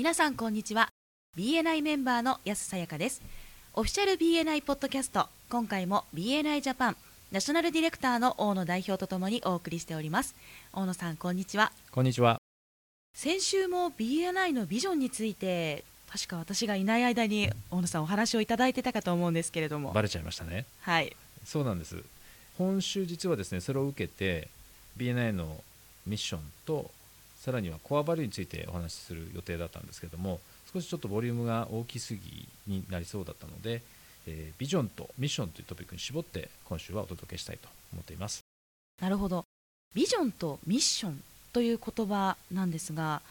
皆さんこんにちは。BNI メンバーの安さやかです。オフィシャル BNI ポッドキャスト。今回も BNI ジャパンナショナルディレクターの大野代表とともにお送りしております。大野さんこんにちは。こんにちは。先週も BNI のビジョンについて確か私がいない間に大野さんお話をいただいてたかと思うんですけれども。バレちゃいましたね。はい。そうなんです。今週実はですねそれを受けて BNI のミッションとさらにはコアバリューについてお話しする予定だったんですけども少しちょっとボリュームが大きすぎになりそうだったので、えー、ビジョンとミッションというトピックに絞って今週はお届けしたいと思っています。なるほど。ビジョンとミッションという言葉なんですが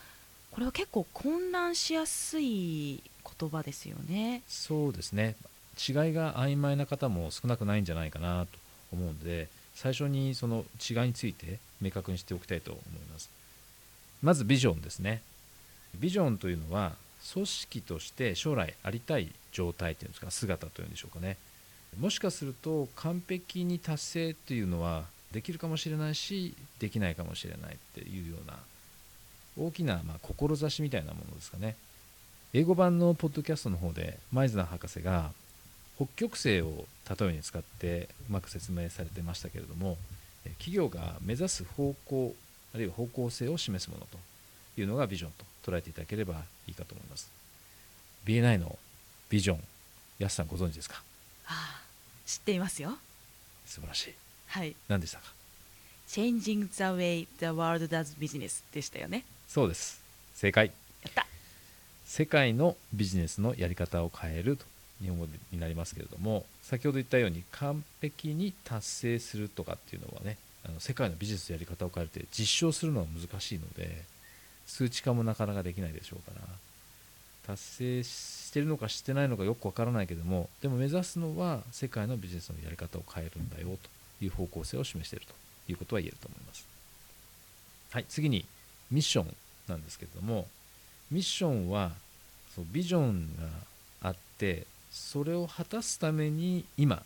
これは結構混乱しやすい言葉ですよね。そうですね。違いが曖昧な方も少なくないんじゃないかなと思うので最初にその違いについて明確にしておきたいと思いますまずビジョンですね。ビジョンというのは組織として将来ありたい状態というんですか姿というんでしょうかね。もしかすると完璧に達成というのはできるかもしれないしできないかもしれないっていうような大きなまあ志みたいなものですかね。英語版のポッドキャストの方で舞鶴博士が北極星を例えに使ってうまく説明されてましたけれども企業が目指す方向あるいは方向性を示すものというのがビジョンと捉えていただければいいかと思います。BNI のビジョン安さんご存知ですか？ああ知っていますよ。素晴らしい。はい。何でしたか？Changing the way the world does business でしたよね。そうです。正解。やった。世界のビジネスのやり方を変えると日本語になりますけれども先ほど言ったように完璧に達成するとかっていうのはねあの世界のビジネスのやり方を変えて実証するのは難しいので数値化もなかなかできないでしょうから達成してるのかしてないのかよくわからないけどもでも目指すのは世界のビジネスのやり方を変えるんだよという方向性を示しているということは言えると思います。はい次にミッションなんですけれどもミッションはそうビジョンがあってそれを果たすために今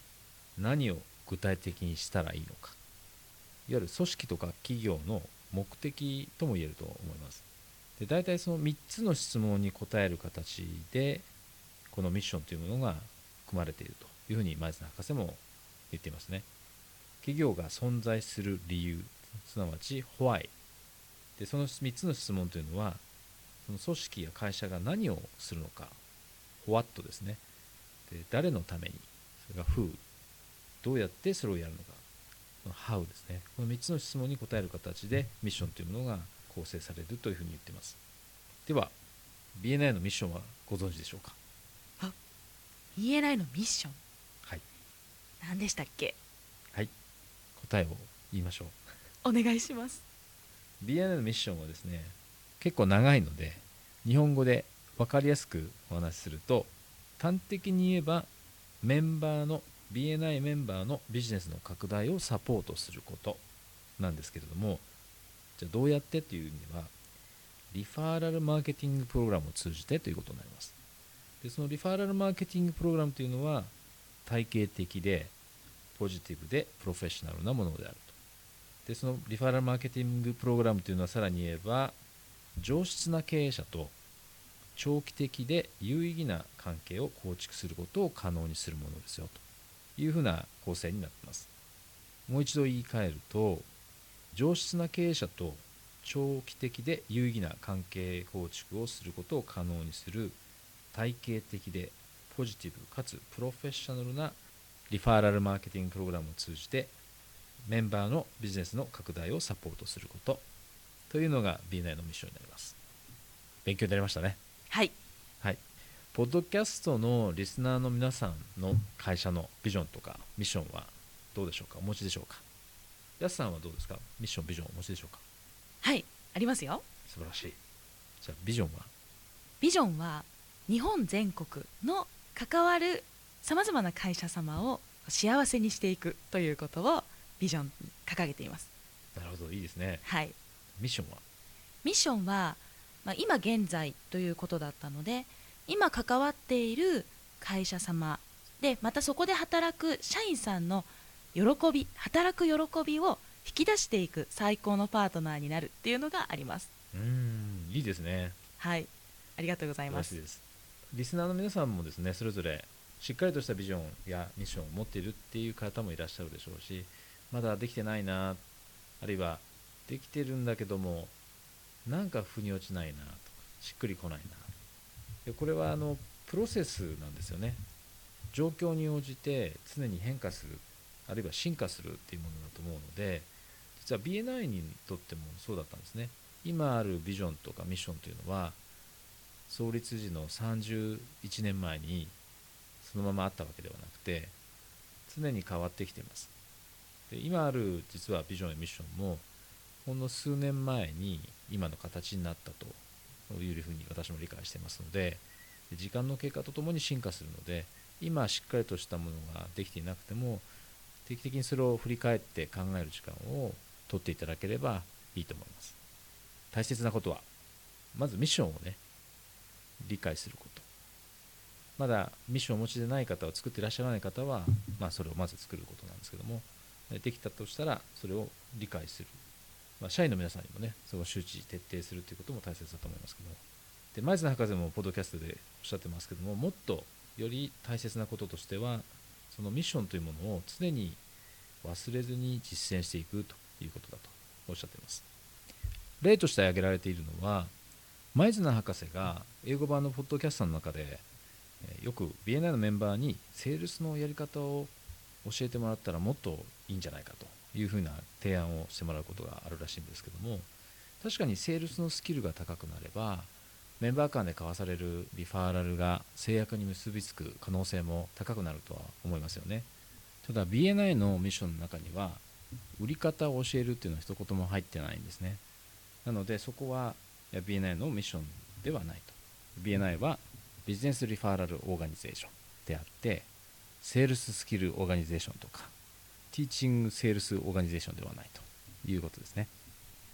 何を具体的にしたらいいのか。ゆる組織とか企業の目的とも言えると思います。で大体その3つの質問に答える形でこのミッションというものが組まれているというふうに前津博士も言っていますね。企業が存在する理由すなわち Why でその3つの質問というのはその組織や会社が何をするのか What ですね。で誰のためにそれが Who どうやってそれをやるのか。How ですね。この3つの質問に答える形でミッションというものが構成されるというふうに言っています。では BNI のミッションはご存知でしょうか？BNI のミッション？はい。何でしたっけ？はい。答えを言いましょう。お願いします。BNI のミッションはですね結構長いので日本語で分かりやすくお話しすると端的に言えばメンバーの BNI メンバーのビジネスの拡大をサポートすることなんですけれどもじゃあどうやってという意味ではリファーラルマーケティングプログラムを通じてということになります。でそのリファーラルマーケティングプログラムというのは体系的でポジティブでプロフェッショナルなものであると。でそのリファーラルマーケティングプログラムというのはさらに言えば上質な経営者と長期的で有意義な関係を構築することを可能にするものですよと。いうふうな構成になってます。もう一度言い換えると上質な経営者と長期的で有意義な関係構築をすることを可能にする体系的でポジティブかつプロフェッショナルなリファーラルマーケティングプログラムを通じてメンバーのビジネスの拡大をサポートすることというのが B9 のミッションになります。勉強になりましたね。はい。ポッドキャストのリスナーの皆さんの会社のビジョンとかミッションはどうでしょうか？お持ちでしょうか？やすさんはどうですか？ミッションビジョンお持ちでしょうか？はいありますよ。素晴らしい。じゃあビジョンは？ビジョンは日本全国の関わるさまざまな会社様を幸せにしていくということをビジョンに掲げています。なるほどいいですね。はい。ミッションは？ミッションは、まあ、今現在ということだったので今関わっている会社様でまたそこで働く社員さんの喜び働く喜びを引き出していく最高のパートナーになるっていうのがあります。うーんいいですね。はいありがとうございます。素晴らしいですリスナーの皆さんもですねそれぞれしっかりとしたビジョンやミッションを持っているっていう方もいらっしゃるでしょうしまだできてないなあるいはできてるんだけどもなんか腑に落ちないなとかしっくりこないなでこれはあのプロセスなんですよね。状況に応じて常に変化するあるいは進化するっていうものだと思うので実は BNI にとってもそうだったんですね。今あるビジョンとかミッションというのは創立時の31年前にそのままあったわけではなくて常に変わってきています。で今ある実はビジョンやミッションもほんの数年前に今の形になったとというふうに私も理解していますので時間の経過とともに進化するので今しっかりとしたものができていなくても定期的にそれを振り返って考える時間を取っていただければいいと思います。大切なことはまずミッションをね理解すること。まだミッションをお持ちでない方は作っていらっしゃらない方は、まあ、それをまず作ることなんですけどもできたとしたらそれを理解する、まあ、社員の皆さんにもねそれを周知徹底するということも大切だと思いますけど。で前津博士もポッドキャストでおっしゃってますけどももっとより大切なこととしてはそのミッションというものを常に忘れずに実践していくということだとおっしゃっています。例として挙げられているのは前津博士が英語版のポッドキャストの中でよく BNI のメンバーにセールスのやり方を教えてもらったらもっといいんじゃないかというふうな提案をしてもらうことがあるらしいんですけども確かにセールスのスキルが高くなればメンバー間で交わされるリファーラルが制約に結びつく可能性も高くなるとは思いますよね。ただ BNI のミッションの中には売り方を教えるっていうのは一言も入ってないんですね。なのでそこは BNI のミッションではないと。BNI はビジネスリファーラルオーガニゼーションであってセールススキルオーガニゼーションとかteaching sales organization ではないということですね。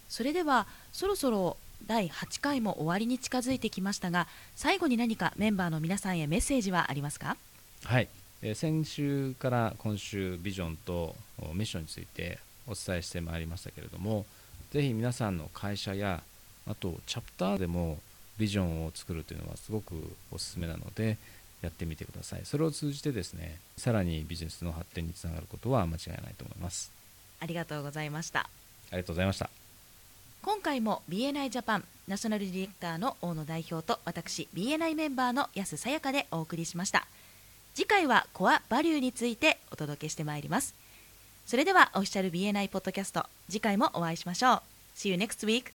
それではそろそろ第8回も終わりに近づいてきましたが最後に何かメンバーの皆さんへメッセージはありますか？はい、えー先週から今週ビジョンとおミッションについてお伝えしてまいりましたけれどもぜひ皆さんの会社やあとチャプターでもビジョンを作るというのはすごくおすすめなのでやってみてください。それを通じてですねさらにビジネスの発展につながることは間違いないと思います。ありがとうございました。ありがとうございました。今回も BNI ジャパンナショナルディレクターの大野代表と私 BNI メンバーの安さやかでお送りしました。次回はコアバリューについてお届けしてまいります。それではオフィシャル BNI ポッドキャスト次回もお会いしましょう。See you next week